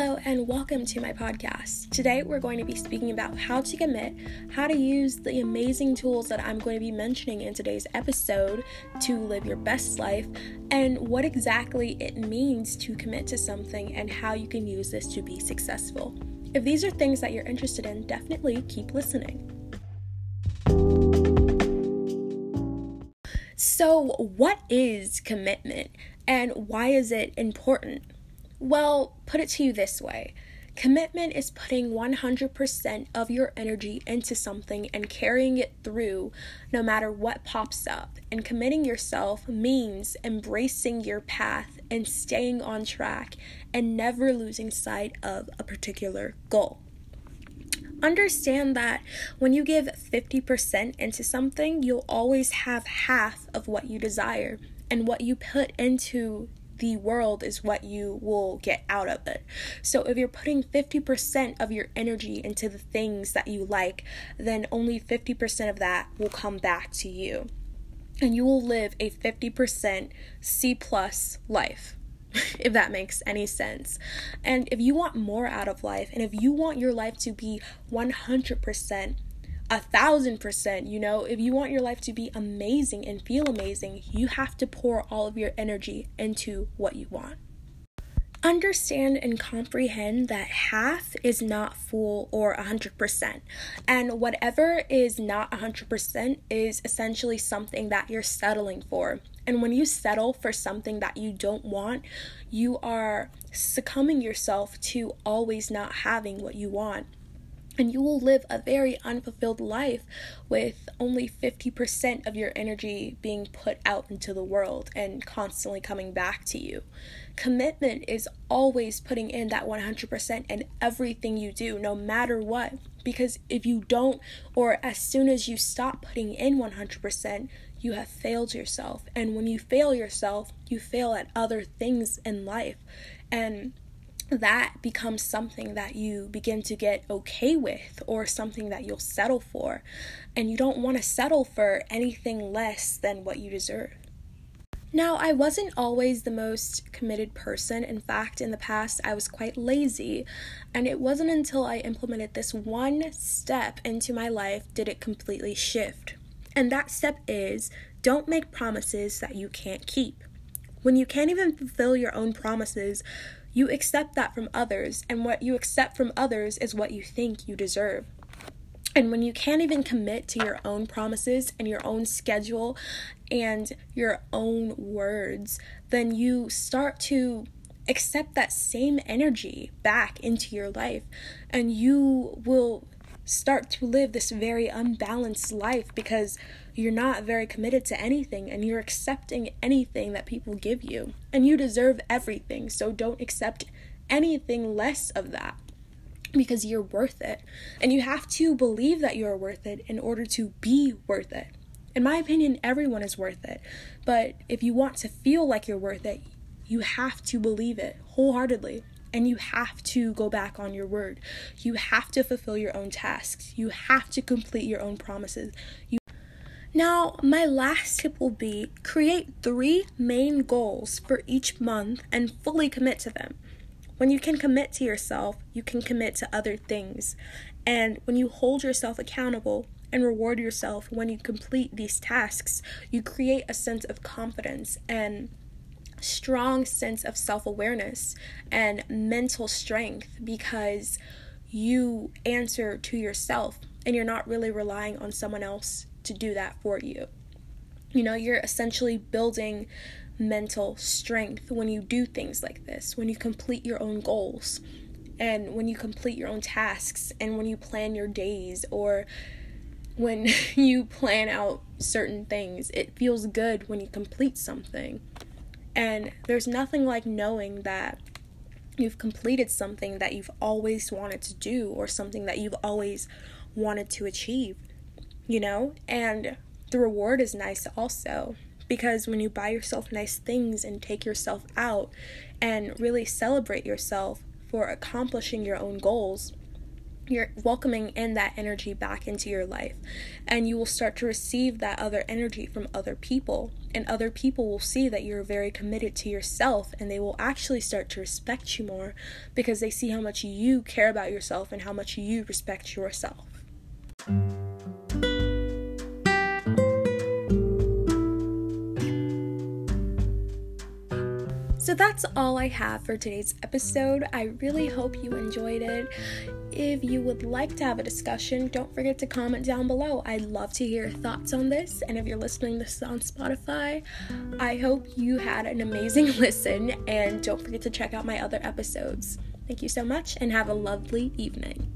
Hello, and welcome to my podcast. Today, we're going to be speaking about how to commit, how to use the amazing tools that I'm going to be mentioning in today's episode to live your best life, and what exactly it means to commit to something and how you can use this to be successful. If these are things that you're interested in, definitely keep listening. So, what is commitment and why is it important? Well, put it to you this way commitment is putting 100% of your energy into something and carrying it through no matter what pops up. And committing yourself means embracing your path and staying on track and never losing sight of a particular goal. Understand that when you give 50% into something, you'll always have half of what you desire. And what you put into the world is what you will get out of it. So if you're putting 50% of your energy into the things that you like, then only 50% of that will come back to you. And you will live a 50% C plus life. if that makes any sense. And if you want more out of life, and if you want your life to be 100% a thousand percent. You know, if you want your life to be amazing and feel amazing, you have to pour all of your energy into what you want. Understand and comprehend that half is not full or a 100%. And whatever is not a 100% is essentially something that you're settling for. And when you settle for something that you don't want, you are succumbing yourself to always not having what you want and you will live a very unfulfilled life with only 50% of your energy being put out into the world and constantly coming back to you. Commitment is always putting in that 100% in everything you do, no matter what. Because if you don't, or as soon as you stop putting in 100%, you have failed yourself. And when you fail yourself, you fail at other things in life. And that becomes something that you begin to get okay with or something that you'll settle for. And you don't want to settle for anything less than what you deserve. Now, I wasn't always the most committed person. In fact, in the past, I was quite lazy. And it wasn't until I implemented this one step into my life did it completely shift. And that step is don't make promises that you can't keep. When you can't even fulfill your own promises, you accept that from others, and what you accept from others is what you think you deserve. And when you can't even commit to your own promises and your own schedule and your own words, then you start to accept that same energy back into your life and you will start to live this very unbalanced life because you're not very committed to anything and you're accepting anything that people give you. And you deserve everything, so don't accept anything less of that because you're worth it. And you have to believe that you're worth it in order to be worth it. In my opinion, everyone is worth it. But if you want to feel like you're worth it, you have to believe it wholeheartedly and you have to go back on your word. You have to fulfill your own tasks. You have to complete your own promises. You now, my last tip will be create three main goals for each month and fully commit to them. When you can commit to yourself, you can commit to other things. And when you hold yourself accountable and reward yourself when you complete these tasks, you create a sense of confidence and strong sense of self awareness and mental strength because you answer to yourself and you're not really relying on someone else to do that for you. You know, you're essentially building mental strength when you do things like this, when you complete your own goals, and when you complete your own tasks, and when you plan your days, or when you plan out certain things. It feels good when you complete something. And there's nothing like knowing that you've completed something that you've always wanted to do or something that you've always wanted to achieve, you know? And the reward is nice also because when you buy yourself nice things and take yourself out and really celebrate yourself for accomplishing your own goals, you're welcoming in that energy back into your life. And you will start to receive that other energy from other people. And other people will see that you're very committed to yourself and they will actually start to respect you more because they see how much you care about yourself and how much you respect yourself So that's all I have for today's episode. I really hope you enjoyed it. If you would like to have a discussion, don't forget to comment down below. I'd love to hear your thoughts on this. And if you're listening this on Spotify, I hope you had an amazing listen. And don't forget to check out my other episodes. Thank you so much and have a lovely evening.